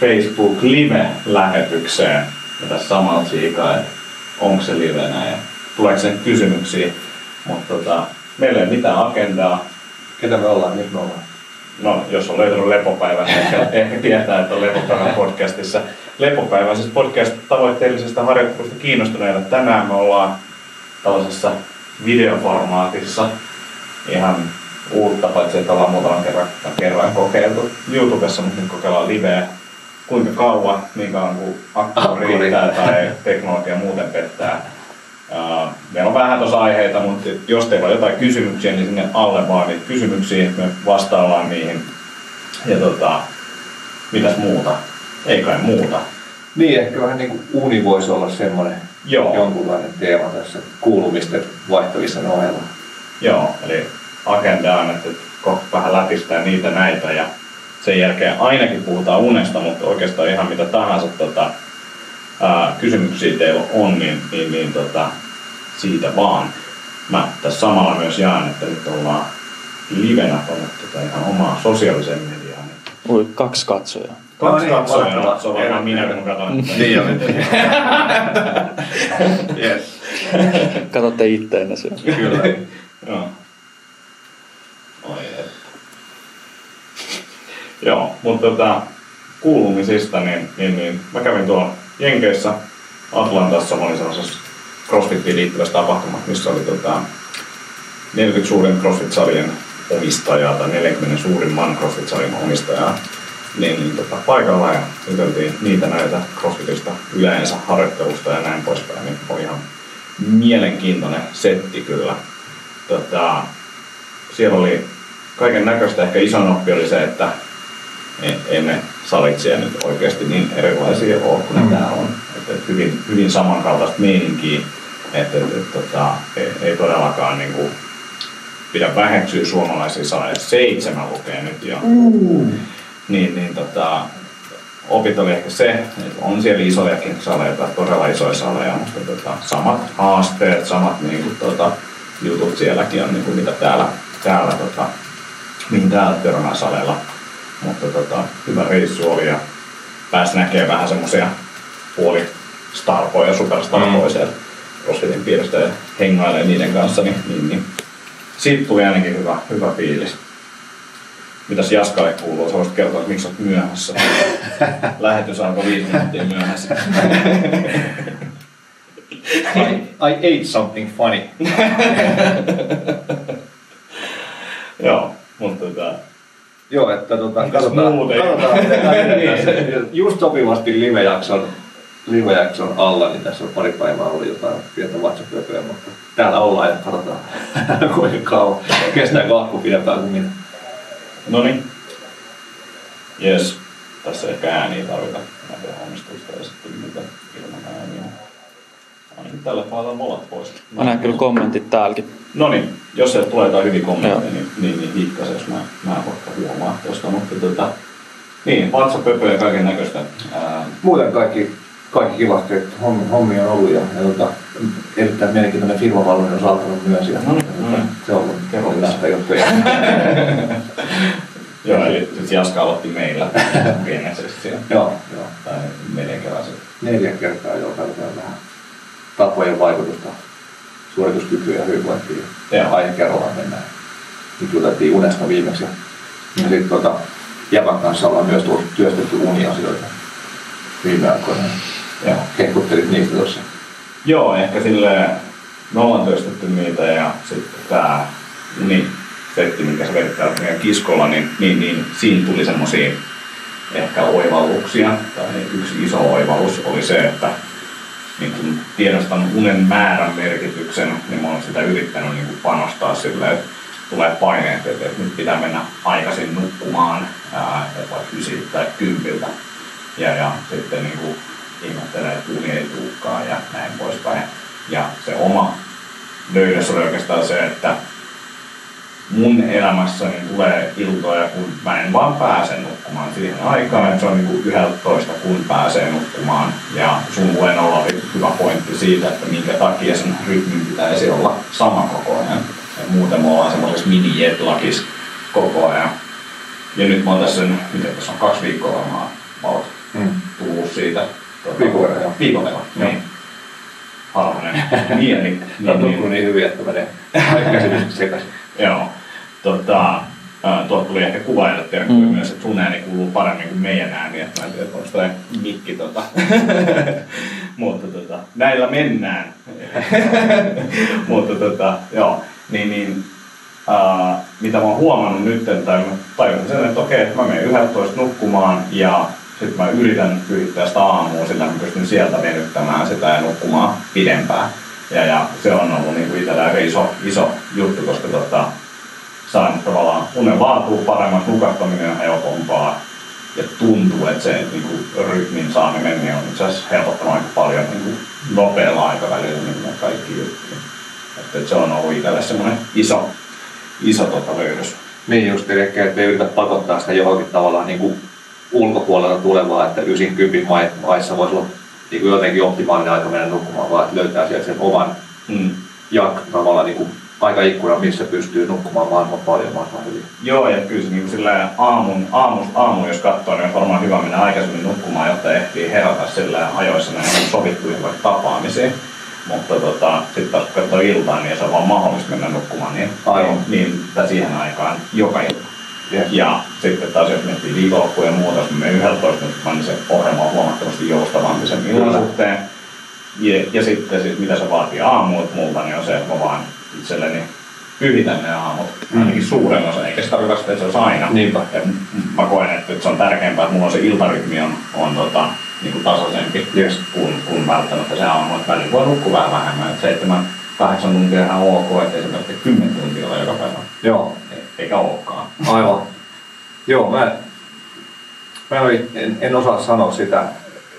Facebook Live-lähetykseen. Ja tässä samalla siikaa, että onko se livenä ja tuleeko sen kysymyksiä. Mutta tota, meillä ei ole mitään agendaa. Ketä me ollaan? Nyt me ollaan. No, jos on löytänyt lepopäivän, niin ehkä, ehkä tietää, että on lepopäivän podcastissa. Lepopäiväisessä podcast tavoitteellisesta harjoittelusta kiinnostuneena. Tänään me ollaan tällaisessa videoformaatissa ihan uutta, paitsi että ollaan muutaman kerran, kerran kokeiltu YouTubessa, mutta nyt kokeillaan liveä. Kuinka kauan, niin kauan kuin akku riittää tai teknologia muuten pettää. Uh, meillä on vähän tuossa aiheita, mutta jos teillä on jotain kysymyksiä, niin sinne alle vaan niitä kysymyksiä, me vastaillaan niihin. Ja tota, mitäs muuta? Ei kai muuta. Niin, ehkä vähän niin kuin uni voisi olla semmoinen Joo. jonkunlainen teema tässä kuulumisten vaihtavissa ohella. Joo, eli agenda on, että kohta vähän läpistää niitä näitä ja sen jälkeen ainakin puhutaan unesta, mutta oikeastaan ihan mitä tahansa tota, ää, kysymyksiä teillä on, niin, niin, niin tota, siitä vaan. Mä tässä samalla myös jaan, että nyt ollaan livenä tuonne tota ihan omaa sosiaaliseen mediaan. Niin Ui, kaksi katsojaa. No Kaksi niin, katsojaa, se on varmaan minä, kun katson. tätä. Niin on. yes. Katsotte itteenne siellä. Kyllä. Joo. Oi et. Joo, mutta tota, kuulumisista, niin, niin, niin, mä kävin tuolla Jenkeissä Atlantassa, mä olin sellaisessa CrossFitiin liittyvässä tapahtumassa, missä oli tota, 40 suurin CrossFit-salien omistajaa tai 40 suurimman CrossFit-salin omistajaa niin, niin tota, paikalla ja juteltiin niitä näitä CrossFitista yleensä harjoittelusta ja näin poispäin, niin oli ihan mielenkiintoinen setti kyllä. Tota, siellä oli kaiken näköistä. Ehkä isoin oppi oli se, että ei, ei ne salit siellä nyt oikeasti niin erilaisia ole kuin ne täällä on. Että et hyvin, hyvin samankaltaista meininkiä. Että et, et, tota, ei, ei todellakaan niin kuin, pidä väheksyä suomalaisia saleja. Seitsemän lukee nyt jo. Niin, niin tota, opit oli ehkä se, että on siellä isojakin saleja, tai todella isoja saleja, mutta tota, samat haasteet, samat niin kuin, tota, jutut sielläkin on, niin kuin mitä täällä, täällä tota, mihin täällä törmää saleilla. Mutta tota, hyvä reissu oli ja pääsi näkemään vähän semmoisia puoli starpoja ja superstarpoja mm. sieltä CrossFitin piiristä ja hengailee niiden kanssa, niin, niin, niin. siitä tuli ainakin hyvä, hyvä fiilis. Mitäs Jaskalle kuuluu? Sä voisit kertoa, että miksi olet myöhässä. Lähetys alkoi viisi minuuttia myöhässä. I, I ate something funny. Joo, mutta tota, Joo, että tota, katsotaan, katsotaan niin, just sopivasti live-jakson, live-jakson alla, niin tässä on pari päivää ollut jotain pientä WhatsApp-pöpöä, mutta täällä ollaan ja katsotaan kuinka kauan. Kestääkö akku pidempään kuin minä. no niin. Jes, tässä ehkä ääniä tarvita. Mä tiedä onnistuu sitä sitten mitä ilman ääniä. Ainakin tällä palataan molat pois. Mä näen kyllä kommentit täälläkin. No niin, jos sieltä tulee jotain hyviä kommentteja, Joo. niin, niin, niin hiikkase, jos mä, mä en vaikka huomaa tuosta. Mutta tota, niin, WhatsApp-pöpöä ja kaiken näköistä. Ää, Muuten kaikki, kaikki kivasti, että hommi, hommi on ollut ja, ja tota, erittäin mielenkiintoinen firmavalmennus on alkanut myös. Ja, No niin, ja, no niin. se on ollut näistä juttuja. joo, eli sit Jaska aloitti meillä pienessä siellä. joo, joo. Tai neljä sitten. Neljä kertaa jo katsotaan vähän tapojen vaikutusta suorituskykyä ja hyvinvointiin. Ja aihe kerrallaan mennään. Nyt juteltiin unesta viimeksi. Ja, ja sitten tota, Jävän kanssa ollaan myös työstetty uniasioita viime aikoina. Joo. Hehkuttelit niistä tuossa. Joo, ehkä silleen, me ollaan työstetty niitä ja sitten tää niin, setti, minkä sä vedit täällä meidän kiskolla, niin, niin, niin siinä tuli semmosia ehkä oivalluksia. Tai yksi iso oivallus oli se, että niin kun tiedostan unen määrän merkityksen, niin mä oon sitä yrittänyt niin kun panostaa silleen, että tulee paineet, että, nyt pitää mennä aikaisin nukkumaan, ää, vaikka ysiltä tai kympiltä. Ja, ja sitten niin kuin ihmettelee, että uni ei tulekaan ja näin poispäin. Ja se oma löydös oli oikeastaan se, että mun elämässäni tulee iltoja, kun mä en vaan pääse nukkumaan siihen aikaan, että se on niin kuin 11, kun pääsee nukkumaan. Ja sun luennolla oli hyvä pointti siitä, että minkä takia sen rytmin pitäisi olla sama koko ajan. Ja muuten me ollaan semmoisessa mini jetlakis koko ajan. Ja nyt mä oon tässä, miten tässä on kaksi viikkoa varmaan, about Mm. tullut siitä. Tuota, Viikon verran, joo. Viikon verran, niin. Harvoinen mieli. Nukkunut niin hyvin, että menee kaikki käsitykset sekaisin. Joo. Tota, tuolta tuli ehkä kuvaajalle terkkuja Mm. myös, että sun ääni kuuluu paremmin kuin meidän ääni, että mä en tiedä, onko toi mikki tota. Mutta tota, näillä mennään. Mutta tota, joo, niin, niin ää, mitä mä oon huomannut nyt, tai mä tajusin sen, että okei, että mä menen 11 nukkumaan ja sitten mä yritän pyhittää sitä aamua, sillä mä pystyn sieltä venyttämään sitä ja nukkumaan pidempään. Ja, ja se on ollut niin kuin itsellä aika iso, iso juttu, koska tota, saan tavallaan unen laatua paremmat, nukahtaminen on helpompaa ja tuntuu, että se niin kuin, rytmin saaminen niin on itse asiassa helpottanut aika paljon niin kuin, nopealla aikavälillä niin kaikki juttuja. Että, että se on ollut itselle semmoinen iso, iso tota, löydös. Niin just, eli että ei yritä pakottaa sitä johonkin tavallaan niin kuin ulkopuolelta tulevaa, että 90 mai- maissa voisi olla niin kuin jotenkin optimaalinen aika mennä nukkumaan, vaan että löytää sieltä sen oman Mm. jak, tavallaan niin kuin aikaikkunan, missä pystyy nukkumaan maailman paljon mahdollisimman hyvin. Joo, ja kyllä se niin silleen aamun, aamu, aamu, jos katsoo, niin on varmaan hyvä mennä aikaisemmin nukkumaan, jotta ehtii herätä sillä ajoissa näihin sovittuihin vaikka tapaamisiin. Mutta tota, sitten taas kun katsoo iltaa, niin se on vaan mahdollista mennä nukkumaan niin, Aivan. niin, niin siihen aikaan joka ilta. Yes. Ja sitten taas jos miettii viikonloppuja ja muuta, jos me 11 nukkumaan, niin se ohjelma on huomattavasti joustavampi sen illan suhteen. Ja, ja sitten sit, mitä se vaatii aamuut multa, niin on se, että mä vaan itselleni pyhitän ne aamut. Mm. Ainakin suuren osa, eikä sitä tarkoita, että se olisi aina. Niinpä. Ja mä koen, että, se on tärkeämpää, että mulla on se iltarytmi on, on tota, niin kuin tasaisempi Yes. kuin, kuin välttämättä se aamu. Että välillä voi nukkua vähän vähemmän. Että seitsemän, kahdeksan tuntia on ihan ok, ettei se tarvitse kymmen tuntia olla joka päivä. Joo, E- Eikä olekaan. aivan. Joo, mä, mä en, en osaa sanoa sitä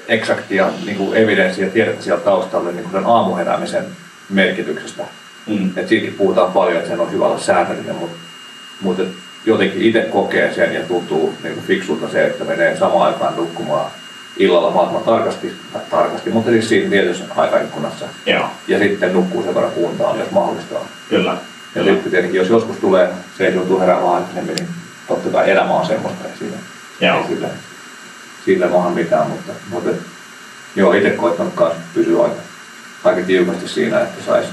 eksaktia niin evidenssiä ja tiedettä sieltä taustalle niin kuin sen aamuheräämisen merkityksestä. Mm. Et siitäkin puhutaan paljon, että sen on hyvä olla säännöllinen, mutta, mutta jotenkin itse kokee sen ja tuntuu niin fiksulta se, että menee samaan aikaan nukkumaan illalla mahdollisimman tarkasti, tai tarkasti, mutta siis siinä tietyssä aikaikkunassa. Joo, Ja sitten nukkuu sen verran kuntaan, jos mahdollista on. kyllä. Ja kyllä. sitten tietenkin, jos joskus tulee se, että joutuu heräämään aikaisemmin, niin totta kai elämä on semmoista, ei siinä, Joo. ei sillä, sillä maahan mitään, mutta, mutta joo, itse koittanut kanssa pysyä aika, aika tiukasti siinä, että saisi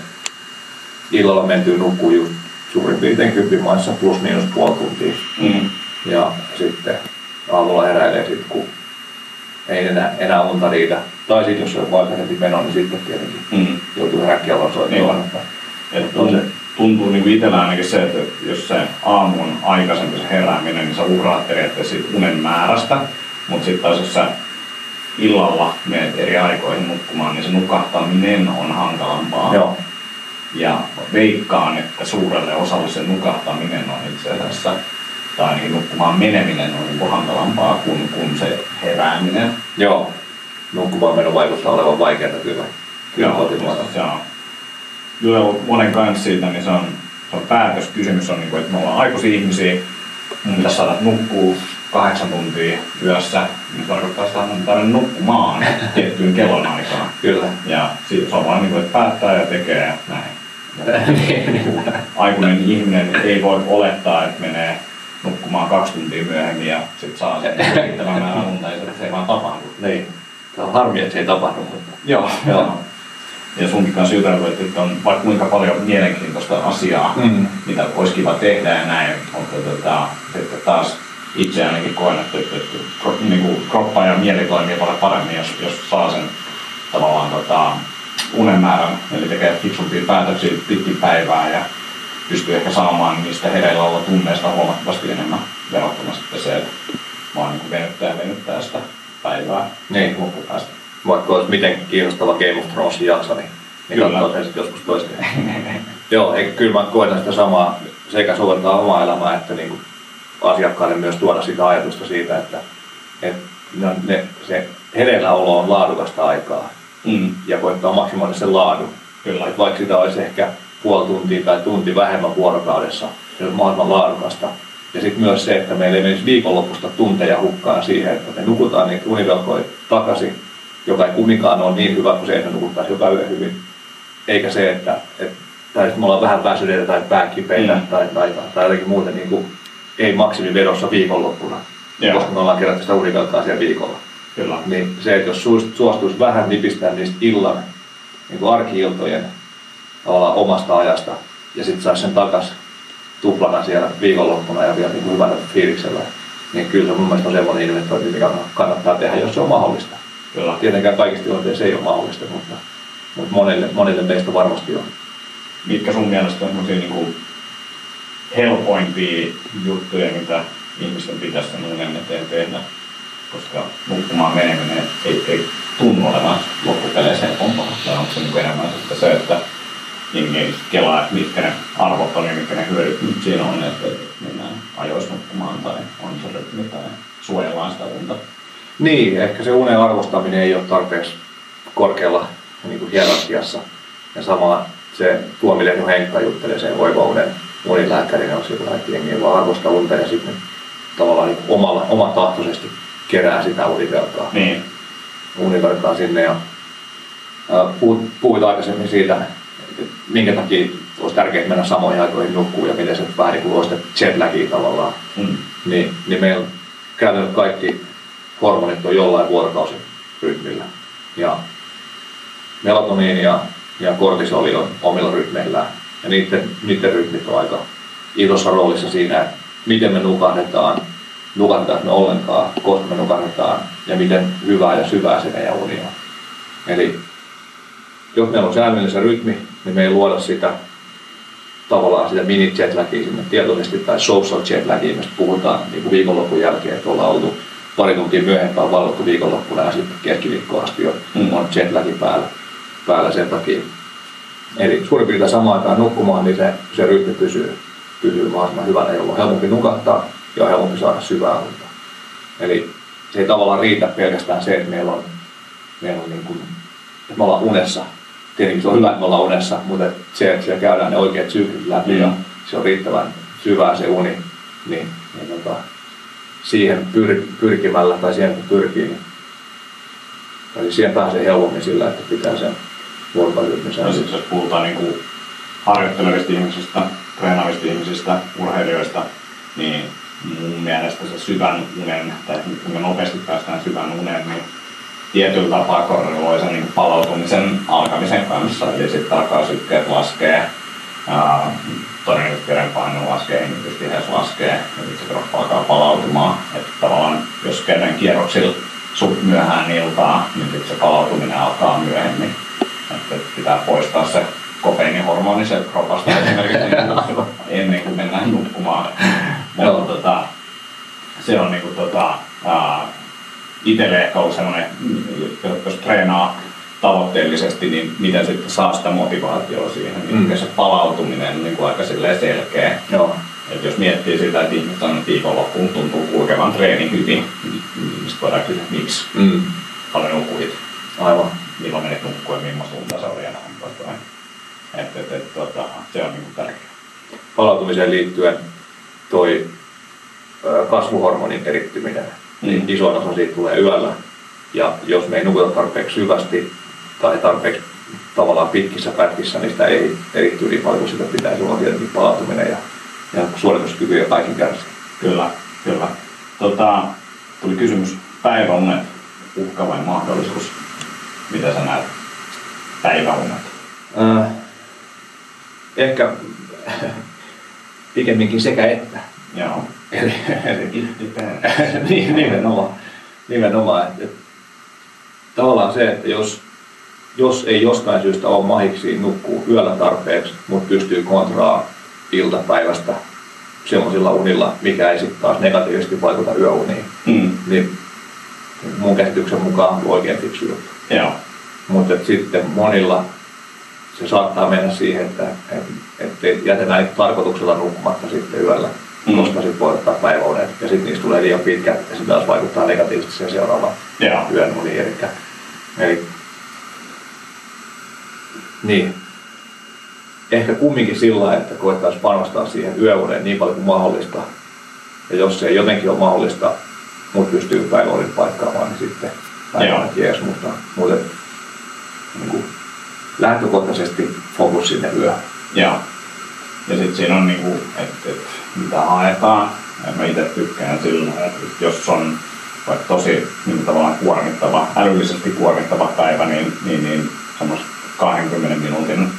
illalla mentyä nukkuu just suurin piirtein kympin maissa plus miinus puoli tuntia. Mm. Ja sitten aamulla heräilee sitten, kun ei enää, enää unta riitä. Tai sitten jos on aikaisempi meno, niin sitten tietenkin Mm. joutuu herää kellon soittamaan. Niin Et tuntuu, tuntuu niin kuin itsellä ainakin se, että jos se aamu on aikaisempi se herääminen, niin sä uhraat periaatteessa unen määrästä. Mutta sitten taas jos sä illalla menet eri aikoihin nukkumaan, niin se nukahtaminen on hankalampaa. Joo. Ja veikkaan, että suurelle osalle se nukahtaminen on itse asiassa, tai ainakin nukkumaan meneminen on niin hankalampaa kuin, kuin se herääminen. Joo. Nukkumaan meno vaikuttaa olevan vaikeaa kyllä. Kyllä Joo, se on. Jutellut monen kanssa siitä, niin se on, se on päätöskysymys, on, niin kuin, että me ollaan aikuisia ihmisiä, mun pitäisi saada nukkuu kahdeksan tuntia yössä, niin tarkoittaa sitä, että mun pitää mennä nukkumaan tiettyyn kellonaikaan. Kyllä. Ja siitä se on vaan niin kuin, että päättää ja tekee näin. Aikuinen ihminen ei voi olettaa, että menee nukkumaan kaksi tuntia myöhemmin ja sitten saa sen riittävän määrän unta ja se ei vaan tapahdu. niin. Tämä on harmi, että se ei tapahdu, mutta Joo, Joo. Ja sunkin kanssa juteltu, että nyt on vaikka kuinka paljon mielenkiintoista asiaa, Mm. mitä olisi kiva tehdä ja näin, mutta tota, sitten taas itse ainakin koen, että, että, että niin kuin kroppa ja mieli toimii paljon paremmin, jos, jos saa sen tavallaan tota, unen määrän, eli tekee fiksumpia päätöksiä pitkin päivää ja pystyy ehkä saamaan niistä hereillä olla tunneista huomattavasti enemmän verrattuna sitten se, että vaan niin venyttää ja venyttää sitä päivää Niin. loppupäästä. vaikka olisi miten kiinnostava Game of Thronesin jakso, niin, niin katsoo sen sitten joskus toista. Joo, eikä kyllä mä koetan sitä samaa sekä soveltaa omaa elämää että niin kuin asiakkaille myös tuoda sitä ajatusta siitä, että, että ne, ne, se hereilläolo on laadukasta aikaa Mm, ja koittaa maksimoida sen laadun. kyllä. Et vaikka sitä olisi ehkä puoli tuntia tai tunti vähemmän vuorokaudessa, se on mahdollisimman laadukasta. Ja sitten myös se, että meillä ei menisi viikonlopusta tunteja hukkaan siihen, että me nukutaan niitä univelkoja takaisin, joka ei kumminkaan ole niin hyvä kuin se, että nukuttaisiin joka yö hyvin. Eikä se, että, että tai sitten me ollaan vähän väsyneitä tai pääkipeitä Mm. tai, tai, tai, tai jotenkin muuten niin kuin, ei maksimivedossa viikonloppuna, Joo. koska me ollaan kerätty sitä univelkaa siellä viikolla. Kyllä. Niin se, että jos suostuisi vähän nipistää niistä illan, niin kuin arkiiltojen tavallaan omasta ajasta, ja sitten saisi sen takas tuplana siellä viikonloppuna ja vielä niin kuin hyvällä fiiliksellä, niin kyllä se mun mielestä on semmoinen investointi, mikä kannattaa tehdä, jos se on mahdollista. Kyllä. Tietenkään kaikissa tilanteissa ei ole mahdollista, mutta, mutta monille, monille meistä varmasti on. Mitkä sun mielestä on semmoisia niin helpoimpia juttuja, mitä ihmisten pitäisi sen unen eteen tehdä? Koska nukkumaan meneminen ei, ei tunnu olevan loppupeleissä helpompaa. Tai onko se niin enemmän sitten se, että jengi kelaa, että mitkä ne arvot on ja mitkä ne hyödyt nyt siinä on, että mennään ajoissa nukkumaan tai on se rytmi tai suojellaan sitä unta. Niin, ehkä se unen arvostaminen ei ole tarpeeksi korkealla niin kuin hierarkiassa. Ja sama se Tuomilehden Henkka juttelee sen hoiva unen unilääkärinä on sillä että jengi vaan arvostaa unta ja sitten tavallaan niin omalla, omatahtoisesti kerää sitä univelkaa. Niin, univertaa sinne. Ja, puhuit, aikaisemmin siitä, että minkä takia olisi tärkeää mennä samoihin aikoihin nukkuun ja miten se vähän niin kuin luo sitä jetlagia tavallaan. mm. Niin, niin meillä käytännössä kaikki hormonit on jollain vuorokausirytmillä. Ja melatoniini ja, ja kortisoli on omilla rytmeillään. Ja niiden, niiden rytmit on aika isossa roolissa siinä, että miten me nukahdetaan, nukahdetaanko me ollenkaan, koska me nukahdetaan ja miten hyvää ja syvää se meidän uni on. Eli jos meillä on säännöllinen se rytmi, niin me ei luoda sitä tavallaan sitä mini jetlagia sinne tietoisesti tai social jetlagia, mistä puhutaan niin kuin viikonlopun jälkeen, että ollaan oltu pari tuntia myöhempään valvottu viikonloppuna ja sitten keskiviikkoon asti jo Mm. on jetlagi päällä, päällä sen takia. Eli suurin piirtein samaan aikaan nukkumaan, niin se, se rytmi pysyy, pysyy mahdollisimman hyvänä, jolloin on helpompi nukahtaa ja on helpompi saada syvää unta. Eli se ei tavallaan riitä pelkästään se, että meillä on, meillä on niin kuin, että me ollaan unessa. Tietenkin se on hyvä, että me ollaan unessa, mutta se, että siellä käydään ne oikeat syklit läpi ja Mm. se on riittävän syvää se uni, niin, niin tota, siihen pyr, pyrkimällä tai siihen kun pyrkii, niin eli siihen pääsee helpommin sillä, että pitää sen vuorokauden Ja säännössä. sitten jos puhutaan niin kuin harjoittelevista ihmisistä, treenaavista ihmisistä, urheilijoista, niin mun mielestä se syvän unen, tai kuinka nopeasti päästään syvän unen, niin tietyllä tapaa korreloi sen niin palautumisen alkamisen kanssa. Eli sitten alkaa sykkeet laskee, ää, todennäköisesti verenpaino laskee, hengitystiheys laskee, ja sitten se kroppa alkaa palautumaan. Että tavallaan jos käydään kierroksilla suht myöhään iltaa, niin sitten se palautuminen alkaa myöhemmin. Että pitää poistaa se kofeiinihormoni sieltä kropasta esimerkiksi ennen kuin mennään nukkumaan. Joo. Mutta tota, se on niinku tota, ää, itselle ehkä ollut semmoinen, jos treenaa tavoitteellisesti, niin miten sitten saa sitä motivaatiota siihen, niin Mm. se palautuminen on niin kuin aika selkeä. Joo, Et jos miettii sitä, että ihmiset että viikonloppuun tuntuu kulkevan treeni hyvin, niin ihmiset voidaan kysyä, miksi mm, paljon nukuit, aivan. milloin menit nukkua ja millaista unta se oli ja näin poispäin. Et, et, et, tota, se on niin tärkeää. palautumiseen liittyen toi kasvuhormonin erittyminen, niin Mm. iso osa siitä tulee yöllä. Ja jos me ei nukuta tarpeeksi syvästi tai tarpeeksi tavallaan pitkissä pätkissä, niin sitä ei erittyy niin paljon sitä pitää. Silloin tietenkin palautuminen ja, ja suorituskyky ja kaikki kärsii. Kyllä, kyllä. Tota, tuli kysymys, päiväunet, uhka vai mahdollisuus? Mitä sä näet päiväunet? Äh, ehkä pikemminkin sekä että. Joo. Eli, eli niin, nimenomaan. nimenomaan että, että tavallaan se, että jos, jos ei jostain syystä ole mahiksi nukkuu yöllä tarpeeksi, mutta pystyy kontraa iltapäivästä semmoisilla unilla, mikä ei sitten taas negatiivisesti vaikuta yöuniin, Mm. niin mun käsityksen mukaan on oikein fiksu juttu. Joo. Mutta sitten monilla se saattaa mennä siihen, että, että, jätetään niitä tarkoituksella nukkumatta sitten yöllä, Mm. koska sitten voi ottaa päiväunet ja sitten niistä tulee liian pitkät ja se taas vaikuttaa negatiivisesti sen seuraavaan Joo. yön uniin. Eli, eli niin. Ehkä kumminkin sillä että koettaisiin panostaa siihen yöuneen niin paljon kuin mahdollista. Ja jos se ei jotenkin ole mahdollista, mutta pystyy päiväunet paikkaamaan, niin sitten päiväunet jees. Mutta, mutta niin kuin, lähtökohtaisesti fokus sinne yöhön. Joo. Ja sitten siinä on niinku, että et, mitä haetaan. Ja mä itse tykkään sillä, että jos on vaikka tosi niin tavallaan kuormittava, älyllisesti kuormittava päivä, niin, niin, niin semmoista 20 minuutin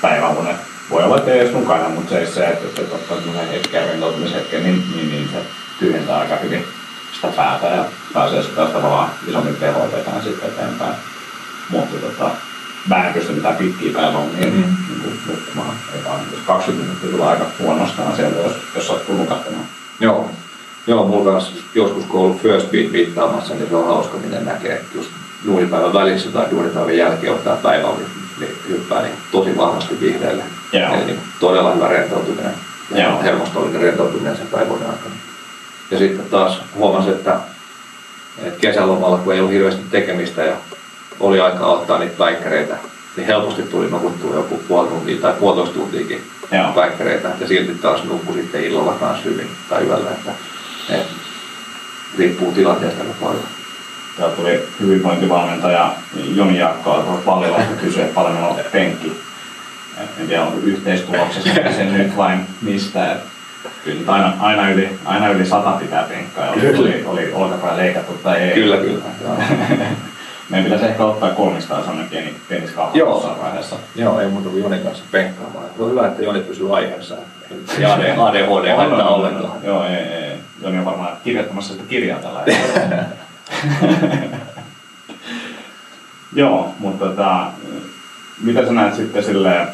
päiväunet voi olla, että ei edes mukana, mutta se, se että jos et ottaa semmoisen hetken, rentoutumishetken, niin, niin, niin se tyhjentää aika hyvin sitä päätä ja pääsee sitten taas tavallaan isommin tehoa vetään sitten eteenpäin. Mutta tota, mä en pysty mitään pitkiä niin, mm. niin kuin nukkumaan. Ei vaan, jos 20 minuuttia tulee aika huonostaan sieltä, jos, jos sattuu nukattamaan. Joo. Joo, mulla kanssa joskus kun on ollut first beat viittaamassa, niin se on hauska, miten näkee, että just duunipäivän välissä tai duunipäivän jälkeen ottaa päivän, niin hyppää niin tosi vahvasti vihreälle. Joo. Eli niin todella hyvä rentoutuminen. Joo. Hermostollinen rentoutuminen sen päivän aikana. Ja sitten taas huomasin, että, että kesälomalla, kun ei ollut hirveästi tekemistä ja oli aika ottaa niitä päikkäreitä, niin helposti tuli nukuttua joku puoli tuntia tai puolitoista tuntiakin Joo. päikkäreitä ja silti taas nukkui sitten illalla kanssa hyvin tai yöllä, että, että riippuu tilanteesta aika paljon. Täällä tuli hyvinvointivalmentaja Joni Jaakko tuolta Vallilasta kysyä, että paljon meillä on penkki. Et En tiedä, onko yhteistuloksessa sen nyt vain mistä. Et kyllä aina, aina, yli, aina yli sata pitää penkkaa, oli, oli, oli olkapää leikattu tai ei. Kyllä, kyllä. Joo. Meidän pitäisi ehkä ottaa kolmistaan sellainen pieni peniskaappa Joo. jossain vaiheessa. Joo, ei muuta kuin Jonin kanssa penkkaamaan. On hyvä, että Joni pysyy aiheessa. Ei AD, ADHD haittaa ollenkaan. Joo, ei, ei. Joni on varmaan kirjoittamassa sitä kirjaa tällä hetkellä. Joo, mutta tota, mitä sä näet sitten silleen,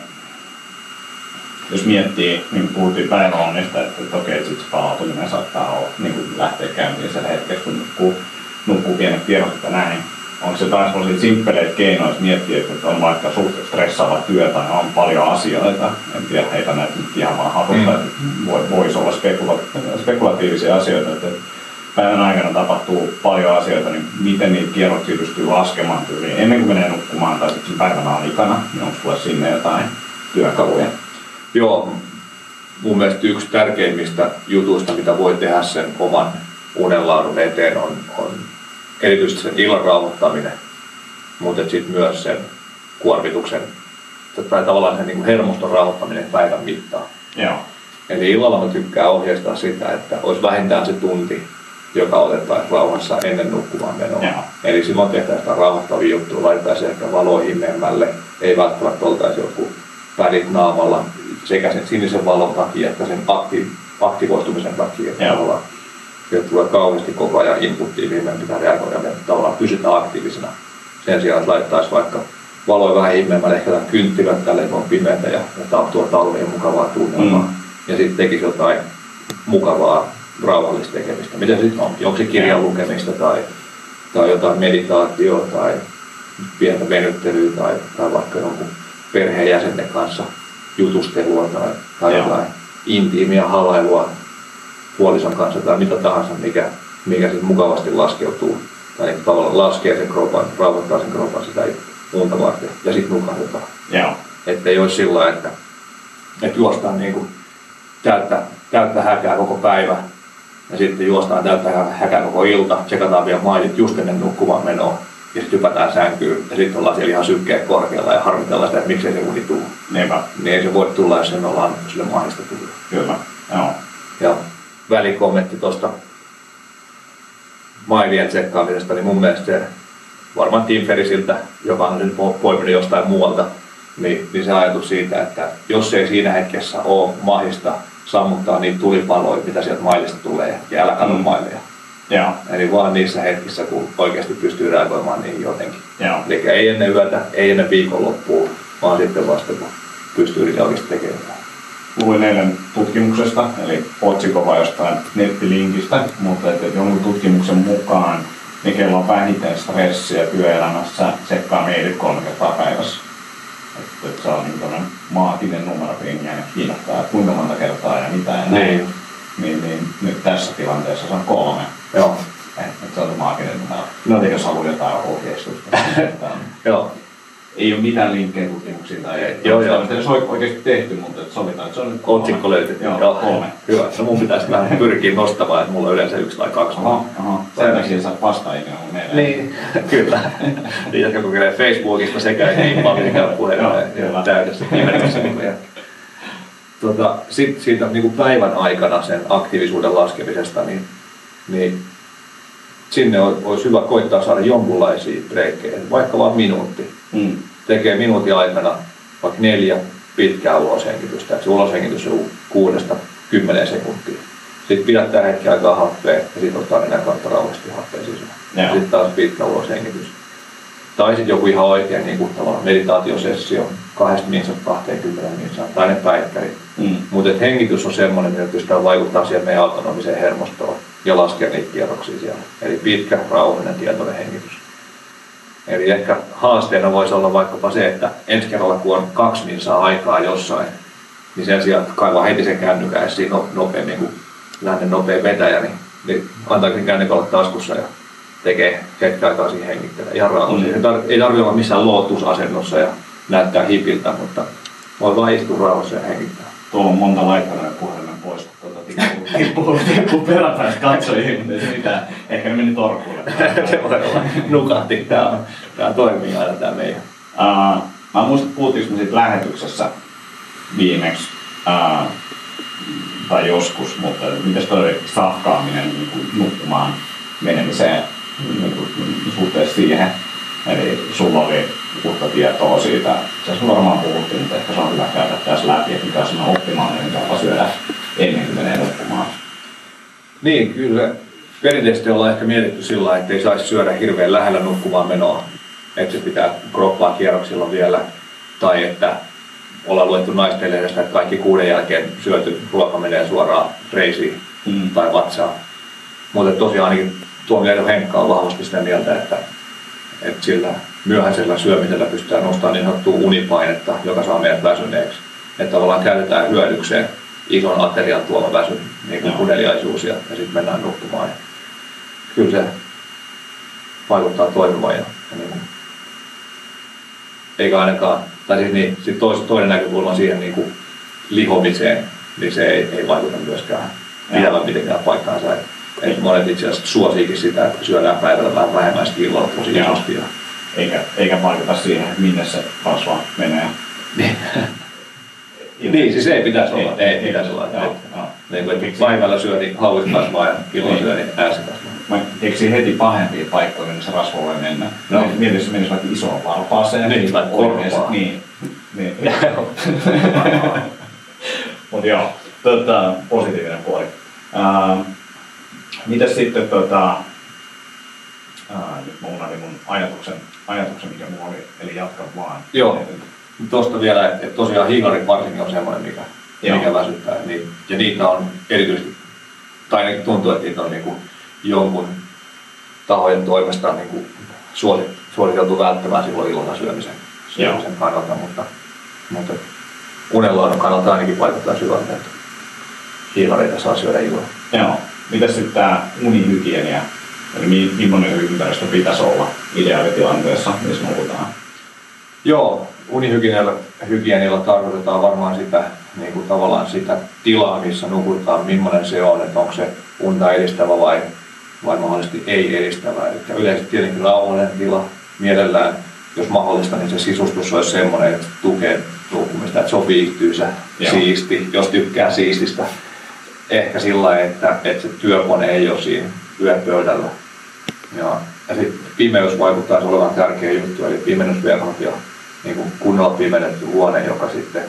jos miettii, niin kuin puhuttiin päiväonnista, että, että okei, että sit se palautuminen saattaa olla, niin kuin lähteä käyntiin siellä hetkessä, kun nukkuu, nukkuu pienet tiedot ja näin. Onko se taas sellaisia simppeleitä keinoja, jos miettii, että on vaikka suht stressaava työ tai on paljon asioita, en tiedä, heitä näitä nyt ihan vaan hatusta, Mm. että voi, voisi olla spekula- spekulatiivisia asioita, että päivän aikana tapahtuu paljon asioita, niin miten niitä kierroksia pystyy laskemaan tyyliin ennen kuin menee nukkumaan tai sitten päivän aikana, niin onko sulla sinne jotain työkaluja? Joo, mun mielestä yksi tärkeimmistä jutuista, mitä voi tehdä sen oman unenlaadun eteen, on, on erityisesti sen illan rauhoittaminen, mutta sitten myös sen kuormituksen, tai tavallaan sen niin kuin hermoston rauhoittaminen päivän mittaan. Joo. Eli illalla mä tykkään ohjeistaa sitä, että olisi vähintään se tunti, joka otettaisiin rauhassa ennen nukkumaan menoa. Joo. Eli silloin tehtäisiin sitä rauhoittavia juttuja, laitettaisiin ehkä valoa himmeämmälle, ei välttämättä oltaisi joku välit naamalla sekä sen sinisen valon takia että sen akti, aktivoistumisen takia. Joo. Sieltä tulee kauheasti koko ajan inputtia, mihin meidän pitää reagoida, me tavallaan pysytään aktiivisena. Sen sijaan, että laittaisi vaikka valoja vähän himmeämmälle, ehkä jotain kynttilät tälle, kun on pimeätä ja, ja tuo talveen mukavaa tunnelmaa. Mm. Ja sitten tekisi jotain mukavaa, rauhallista tekemistä. Mitä sitten on? Onko se kirjan lukemista tai, tai jotain meditaatioa tai pientä venyttelyä tai, tai vaikka jonkun perheenjäsenten kanssa jutustelua tai, tai jotain intiimiä halailua puolison kanssa tai mitä tahansa, mikä, mikä sitten mukavasti laskeutuu tai niin tavallaan laskee sen kropan, rauhoittaa sen kropan sitä unta varten ja sitten nukahdetaan. Joo. Että ei olisi sillä että, että juostaan niin kuin täyttä, täyttä häkää koko päivä ja sitten juostaan täyttä hä- häkää koko ilta, tsekataan vielä mailit just ennen nukkumaan menoa ja sitten hypätään sänkyyn ja sitten ollaan siellä ihan sykkeet korkealla ja harmitellaan sitä, että miksei se uni tule. Niinpä. Niin ei se voi tulla, jos me ollaan sille mahdollista tullut. Kyllä. Joo. Ja välikommentti tuosta mailien tsekkaamisesta, niin mun mielestä se varmaan Tim Ferrisiltä, joka on nyt po- poiminut jostain muualta, niin, niin se ajatus siitä, että jos ei siinä hetkessä ole mahista sammuttaa niitä tulipaloja, mitä sieltä mailista tulee, ja älä katso Mm. mm. maileja. Joo. Eli vaan niissä hetkissä, kun oikeasti pystyy reagoimaan niihin jotenkin. Joo. Eli ei ennen yötä, ei ennen viikonloppua, vaan sitten vasta kun pystyy niitä oikeasti tekemään. Luin eilen tutkimuksesta, eli otsikko vai jostain nettilinkistä, mutta että jonkun tutkimuksen mukaan ne, kello on vähiten stressiä työelämässä, tsekkaa meilit kolme kertaa päivässä. Että, että se on niin tämmöinen maaginen numero, kun jengiä kiinnostaa, että kuinka monta kertaa ja mitä ja näin. Niin. Niin, niin nyt tässä tilanteessa se on kolme. Joo. Että se on maaginen numero. No niin. Jos haluaa jotain ohjeistusta. Että Joo. Ei ole mitään linkkejä tutkimuksiin tai ei. Joo, joo. Se olisi oikeasti tehty, mutta että sovitaan, että se on nyt kolme. Otsikko löytyy. Joo, kolme. Hyvä. No mun pitäisi vähän pyrkiä nostamaan, että mulla on yleensä yksi tai kaksi. Aha, aha. Sen takia sä vastaa ikinä mun meille. Niin, kyllä. Niin, jotka kokeilee Facebookista sekä ei paljon käy puhelimeen Joo, täydessä nimenomaan tota, Sitten siitä niin kuin päivän aikana sen aktiivisuuden laskemisesta, niin, niin sinne ol- olisi hyvä koittaa saada jonkunlaisia breikkejä, vaikka vain minuutti. Mm. Tekee minuutin aikana vaikka neljä pitkää uloshengitystä, että se uloshengitys on kuudesta kymmeneen sekuntia. Sitten pidättää hetki aikaa happea ja sitten ottaa nenän kautta rauhallisesti happea sisään. Joo. Sitten taas pitkä uloshengitys. Tai sitten joku ihan oikein niin kuin tavallaan meditaatiosessio, kahdesta minsasta 20 minsaan, tai ne päikkärit. Mm. Mutta hengitys on semmoinen, millä pystytään vaikuttaa siihen meidän autonomiseen hermostoon ja laskea niitä kierroksia siellä. Eli pitkä, rauhallinen, tietoinen hengitys. Eli ehkä haasteena voisi olla vaikkapa se, että ensi kerralla kun on kaksi minsaa aikaa jossain, niin sen sijaan, kaivaa heti sen kännykän no- nopeammin kuin lähden nopea vetäjä, niin, niin antaa sen kännykän olla taskussa ja tekee hetken aikaa siihen hengittelee ihan rauhallisesti. Mm. Ei, tar- ei tarvitse olla missään lootusasennossa ja näyttää hipiltä, mutta voi vaan istua rauhassa ja hengittää. Tuolla on monta laittanut ja puhelimen pois, kun tuota tippuu, tippuu peräpäistä katsojiin, mutta ei se mitään. Ehkä ne meni torkulle. se voi olla nukahti. Tää, on, tää toimii aina tää meidän. Uh, mä muistan, että puhuttiinko me siitä lähetyksessä viimeksi, uh, tai joskus, mutta mitäs toi safkaaminen niin kuin nukkumaan menemiseen niin kuin, suhteessa siihen. Eli sulla oli uutta tietoa siitä, se varmaan puhuttiin, mutta ehkä se on hyvä käydä tässä läpi, että mikä on optimaalinen tapa syödä ennen kuin menee nukkumaan. Niin, kyllä. Perinteisesti ollaan ehkä mietitty sillä että ei saisi syödä hirveän lähellä nukkumaan menoa. Että se pitää kroppaa kierroksilla vielä. Tai että ollaan luettu naisten lehdestä, että kaikki kuuden jälkeen syöty ruoka menee suoraan reisiin Mm. tai vatsaan. Mutta tosiaan ainakin Tuomioiden Henkka on vahvasti sitä mieltä, että, että sillä myöhäisellä syömisellä pystytään nostamaan niin sanottua unipainetta, joka saa meidät väsyneeksi. Että tavallaan käytetään hyödykseen ison aterian tuoma väsy, niin kuin Joo. kudeliaisuus, ja, ja sitten mennään nukkumaan. Ja kyllä se vaikuttaa toimimaan. Ja, ja niin kuin, eikä ainakaan, tai siis niin, sit tois, toinen näkökulma siihen niin kuin lihomiseen, niin se ei, ei vaikuta myöskään pitävän mitenkään paikkaansa. Et, et monet itse asiassa suosiikin sitä, että syödään päivällä vähän vähemmän sitten illalla tosi isosti. Eikä, eikä vaikuta siihen, että minne se rasva menee. niin, siis ei pitäisi olla. Ei, ei pitäisi olla. Joo, niin kuin, että päivällä syö, niin hauit kasvaa ja illalla Niin. syö, niin ääsi kasvaa. Mä keksin heti pahempia paikkoja, minne se rasva voi mennä. No. Mietin, jos se menisi vaikka isoon varpaaseen. Niin, tai korvaan. Niin. niin. Mutta joo, tota, positiivinen puoli. Uh, mitäs sitten, tota, uh, nyt mä unohdin mun ajatuksen, ajatuksen, mikä mulla oli, eli jatka vaan. Joo. Tuosta vielä, että tosiaan hiilarit varsinkin on semmoinen, mikä, Joo. mikä väsyttää. Niin, ja niitä on erityisesti, tai ainakin tuntuu, että niitä on niin kuin jonkun tahojen toimesta niin kuin suosi, suositeltu välttämään silloin illalla syömisen, syömisen kannalta, mutta, mutta unenlaadun kannalta ainakin vaikuttaa syvältä, että hiilareita saa syödä illalla. Joo. Mitäs sitten tämä unihygienia? Eli mi- millainen ympäristö pitäisi olla ideaalitilanteessa, missä nukutaan? Joo, unihygienialla hygienialla tarkoitetaan varmaan sitä, niin kuin tavallaan sitä tilaa, missä nukutaan, millainen se on, että onko se unta edistävä vai, vai mahdollisesti ei edistävä. Eli yleisesti tietenkin rauhallinen tila, mielellään, jos mahdollista, niin se sisustus olisi semmoinen, että tukee nukkumista, että se on viihtyisä, Joo. siisti, jos tykkää siististä. Ehkä sillä että, että se työkone ei ole siinä yöpöydällä. Ja, ja sitten pimeys vaikuttaa olevan tärkeä juttu, eli pimennysverhot ja niin kuin kunnolla pimennetty huone, joka sitten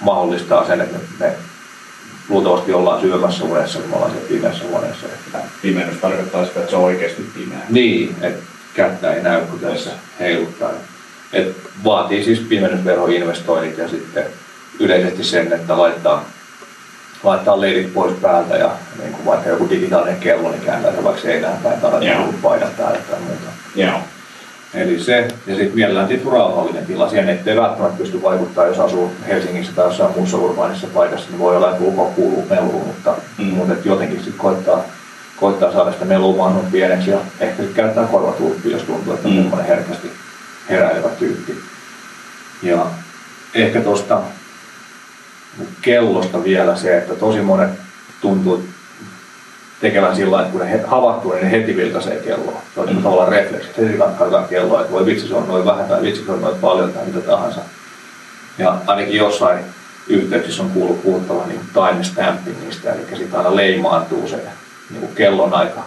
mahdollistaa sen, että me luultavasti ollaan syömässä unessa, kun me ollaan siellä pimeässä huoneessa. Että, Pimennys tarkoittaa sitä, että se on oikeasti pimeä. niin, että kättä ei näy, kun tässä heiluttaa. Et vaatii siis pimennysverhoinvestoinnit ja sitten yleisesti sen, että laittaa, laittaa leidit pois päältä ja niin kuin vaikka joku digitaalinen kello, niin kääntää se vaikka seinään päin tai paidat päälle tai muuta. Joo. Eli se, ja sitten mielellään tietty rauhallinen tila. Siihen ettei välttämättä pysty vaikuttaa, jos asuu Helsingissä tai jossain muussa urbaanissa paikassa, niin voi olla, että ulkoa kuuluu melua, mutta, Mm. mutta jotenkin sitten koittaa, koittaa saada sitä melua mahdollisimman pieneksi ja ehkä sitten käyttää korvatulppia, jos tuntuu, että on Mm. herkästi heräilevä tyyppi. Ja ehkä tuosta kellosta vielä se, että tosi monet tuntuu tekevän sillä lailla, että kun ne havahtuu, niin ne heti vilkaisee kelloa. Se on mm. tavallaan refleksi. Heti katsotaan kelloa, että voi vitsi se on noin vähän tai vitsi se on noin paljon tai mitä tahansa. Ja ainakin jossain yhteyksissä on kuullut puhuttavan niin timestampingista, eli siitä aina leimaantuu se niin kuin kellon aika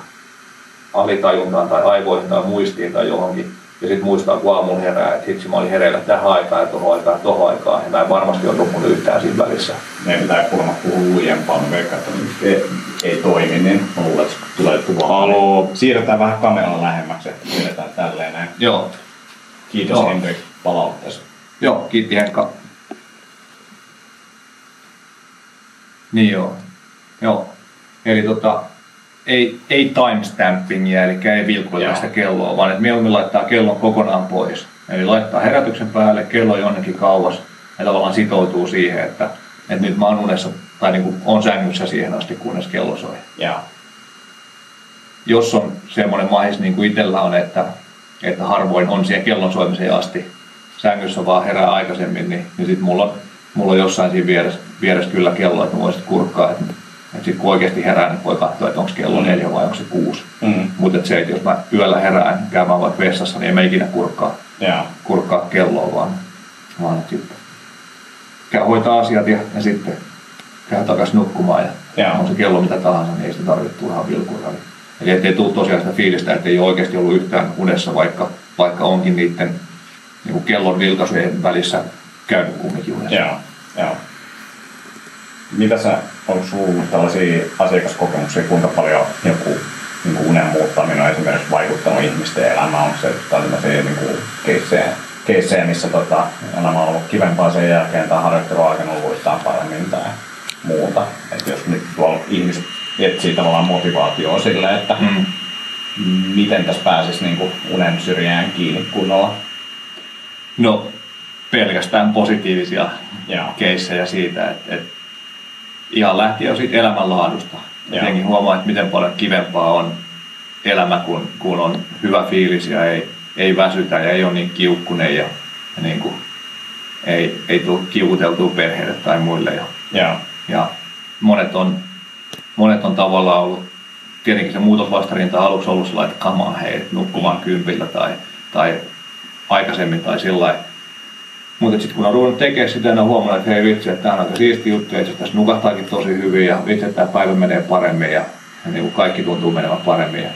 alitajuntaan tai aivoihin tai muistiin tai johonkin. Ja sitten muistaa, kun aamulla herää, että hitsi mä olin hereillä tähän aikaan ja tuohon aikaan ja tuohon aikaan. Ja mä en varmasti ole nukkunut yhtään siinä välissä. Ne pitää kuulemma puhua lujempaa, mä veikkaan, että ei, ei toimi, niin se tulee tuohon. Haloo. Siirretään vähän kameralla lähemmäksi, että pidetään tälleen näin. Joo, Kiitos Joo. Henrik palautteesta. Joo, kiitti Henkka. Niin joo. Joo. Eli tota, ei, ei timestampingia, eli ei vilkuilla sitä kelloa, vaan että mieluummin laittaa kellon kokonaan pois. Eli laittaa herätyksen päälle, kello jonnekin kauas ja tavallaan sitoutuu siihen, että, että nyt mä oon unessa tai niin kuin on sängyssä siihen asti, kunnes kello soi. Joo. Jos on semmoinen mahis niin kuin itsellä on, että, että harvoin on siihen kellon soimiseen asti sängyssä vaan herää aikaisemmin, niin, niin sitten mulla, on- mulla on jossain siinä vieressä, vieressä kyllä kello, että mä voisin kurkkaa, että, että sitten kun oikeasti herää, niin voi katsoa, että onko kello Mm. neljä vai onko se kuusi. Mm. Mutta se, että jos mä yöllä herään käymään vaikka vessassa, niin en mä ikinä kurkkaa, Joo. kurkkaa kelloa, vaan, vaan että käy hoitaa asiat ja, ja sitten käy takaisin nukkumaan ja Joo. on se kello mitä tahansa, niin ei sitä tarvitse turhaan vilkuilla. Eli ettei tule tosiaan sitä fiilistä, että ei ole oikeasti ollut yhtään unessa, vaikka, vaikka onkin niiden niin kellon vilkaisujen välissä käynyt kumminkin unessa. Joo. Joo. Mitä sä, onko sulla tällaisia asiakaskokemuksia, kuinka paljon joku niin kuin unen muuttaminen on esimerkiksi vaikuttanut ihmisten elämään? Onko se tällaisia niin kuin keissejä, keissejä, missä tota, elämä on ollut kivempaa sen jälkeen tai harjoittelu on alkanut luistaa paremmin tai muuta? Et jos nyt tuolla ihmiset etsii tavallaan motivaatioa sille, että Mm. miten tässä pääsisi niin kuin unen syrjään kiinni kunnolla. No pelkästään positiivisia keissejä siitä, että, että ihan lähtien jo siitä elämänlaadusta. Joo. Jengi huomaa, että miten paljon kivempaa on elämä, kun, kun on hyvä fiilis ja ei, ei väsytä ja ei ole niin kiukkunen ja, ja niin kuin, ei, ei tule kiukuteltua perheelle tai muille. Ja, Joo. ja monet, on, monet on tavallaan ollut, tietenkin se muutosvastarinta on aluksi ollut sellainen, että kamaa hei, nukkumaan kympillä tai, tai aikaisemmin tai sillä lailla. Mutta sitten kun on ruvennut tekemään sitä, niin on huomannut, että hei vitsi, että tämä on aika siisti juttu, ja itse tässä nukahtaakin tosi hyvin, ja vitsi, että tämä päivä menee paremmin, ja, ja niin kuin kaikki tuntuu menevän paremmin. Ja,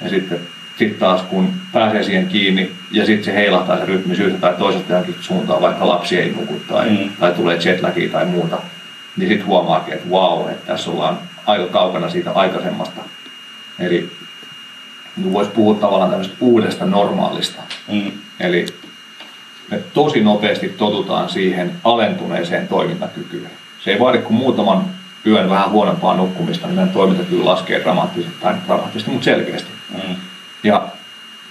ja sitten sit taas kun pääsee siihen kiinni, ja sitten se heilahtaa se rytmi syystä tai toisesta johonkin suuntaan, vaikka lapsi ei nuku tai, Mm. tai tulee jetlagia tai muuta, niin sitten huomaakin, että vau, että tässä ollaan aika kaukana siitä aikaisemmasta. Eli niin voisi puhua tavallaan tämmöisestä uudesta normaalista. Mm. Eli me tosi nopeasti totutaan siihen alentuneeseen toimintakykyyn. Se ei vaadi kuin muutaman yön vähän huonompaa nukkumista, niin meidän toimintakyky laskee dramaattisesti, tai dramaattisesti, mutta selkeästi. Mm. Ja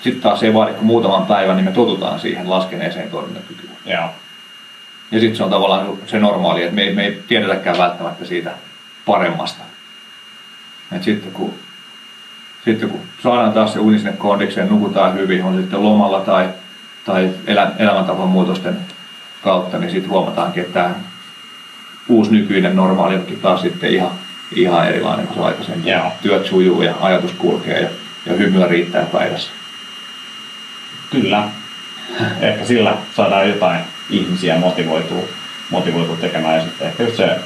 sitten taas ei vaadi kuin muutaman päivän, niin me totutaan siihen laskeneeseen toimintakykyyn. Joo. Ja sitten se on tavallaan se normaali, että me ei, me ei tiedetäkään välttämättä siitä paremmasta. Et sitten kun, sitten kun saadaan taas se uni sinne kondikseen, nukutaan hyvin, on sitten lomalla tai, tai elä, elämäntavan muutosten kautta, niin sitten huomataankin, että tämä uusi nykyinen normaali onkin taas sitten ihan, ihan erilainen kuin se aikaisemmin. Joo. Työt sujuu ja ajatus kulkee ja, ja hymyä riittää päivässä. Kyllä. Ehkä sillä saadaan jotain ihmisiä motivoitua, motivoitua tekemään ja sitten ehkä just se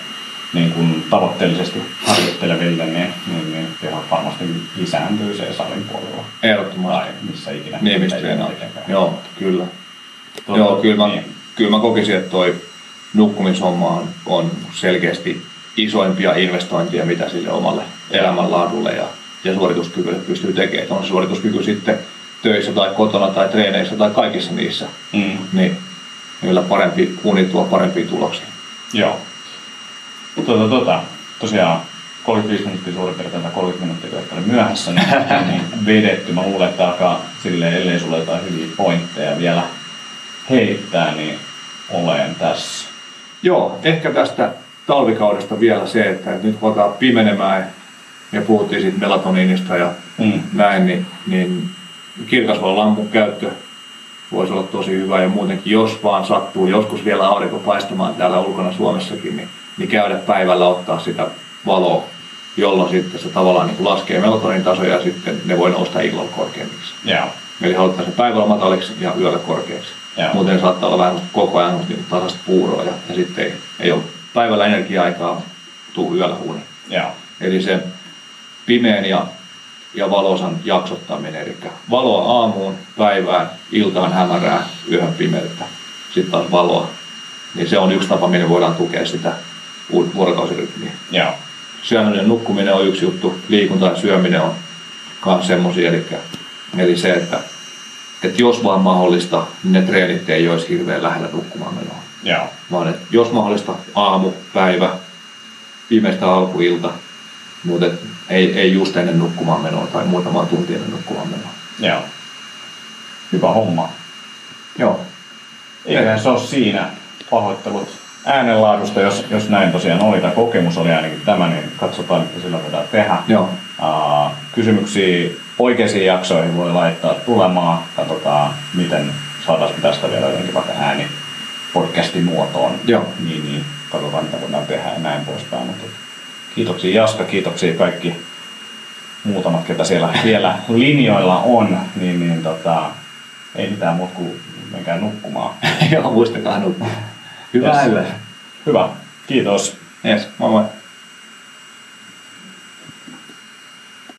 niin kuin tavoitteellisesti harjoitteleville, niin, niin, niin teho varmasti lisääntyy se salin puolella. Ehdottomasti. Tai missä ikinä. Niin, mistä. Joo, kyllä. Tuota, Joo, kyllä mä, niin. kyllä mä kokisin, että toi nukkumishomma on, on selkeästi isoimpia investointia, mitä sille omalle elämänlaadulle ja, ja suorituskyvylle pystyy tekemään. Että On se suorituskyky sitten töissä tai kotona tai treeneissä tai kaikissa niissä, Mm. niin niillä parempi uni tuo parempia tuloksia. Joo. Tuota, tuota, tosiaan 35 minuuttia suurin piirtein tai 30 minuuttia, ehkä oli myöhässä, niin, niin vedetty. Mä luulen, että alkaa silleen, ellei sulle jotain hyviä pointteja vielä heittää, niin olen tässä. Joo, ehkä tästä talvikaudesta vielä se, että nyt kun alkaa pimenemään ja puhuttiin siitä melatoniinista ja Mm. näin, niin, niin kirkasvalolampun käyttö voisi olla tosi hyvä ja muutenkin, jos vaan sattuu joskus vielä aurinko paistamaan täällä ulkona Suomessakin, niin, niin käydä päivällä ottaa sitä valoa, jolloin sitten se tavallaan niin laskee melatonin tasoja ja sitten ne voi nousta illalla korkeammiksi. Joo. Eli haluttaa se päivällä mataliksi ja yöllä korkeaksi. Joo. Muuten saattaa olla vähän koko ajan niin tasasta puuroa ja, ja sitten ei, ei ole päivällä energia-aikaa, tuu yöllä uuni. Joo. Eli se pimeän ja ja valosan jaksottaminen. Eli valoa aamuun, päivään, iltaan hämärää, yhden pimeyttä, sitten taas valoa. Niin se on yksi tapa, millä voidaan tukea sitä vuorokausirytmiä. Joo. Syöminen ja nukkuminen on yksi juttu, liikunta ja syöminen on myös semmoisia. Eli, eli se, että, että jos vaan mahdollista, niin ne treenit ei olisi hirveän lähellä nukkumaan menoa. Joo. Vaan että jos mahdollista aamu, päivä, viimeistä alkuilta, mutta ei, ei just ennen nukkumaan menoa tai muutamaa tuntia ennen nukkumaan menoa. Joo. Hyvä homma. Joo. Eiköhän se ole siinä. Pahoittelut äänenlaadusta, jos, jos näin tosiaan oli, tai kokemus oli ainakin tämä, niin katsotaan, mitä sillä voidaan tehdä. Joo. Uh, kysymyksiä oikeisiin jaksoihin voi laittaa tulemaan. Katsotaan, miten saataisiin tästä vielä jotenkin vaikka ääni podcastin muotoon. Joo. Niin, niin katsotaan, mitä voidaan tehdä ja näin poispäin. Mutta kiitoksia Jaska, kiitoksia kaikki muutamat, ketä siellä vielä linjoilla on, niin, niin tota, ei mitään muuta kuin menkää nukkumaan. Joo, muistakaa nukkua. Hyvää Yes. yötä. Hyvä, kiitos. Yes, moi moi.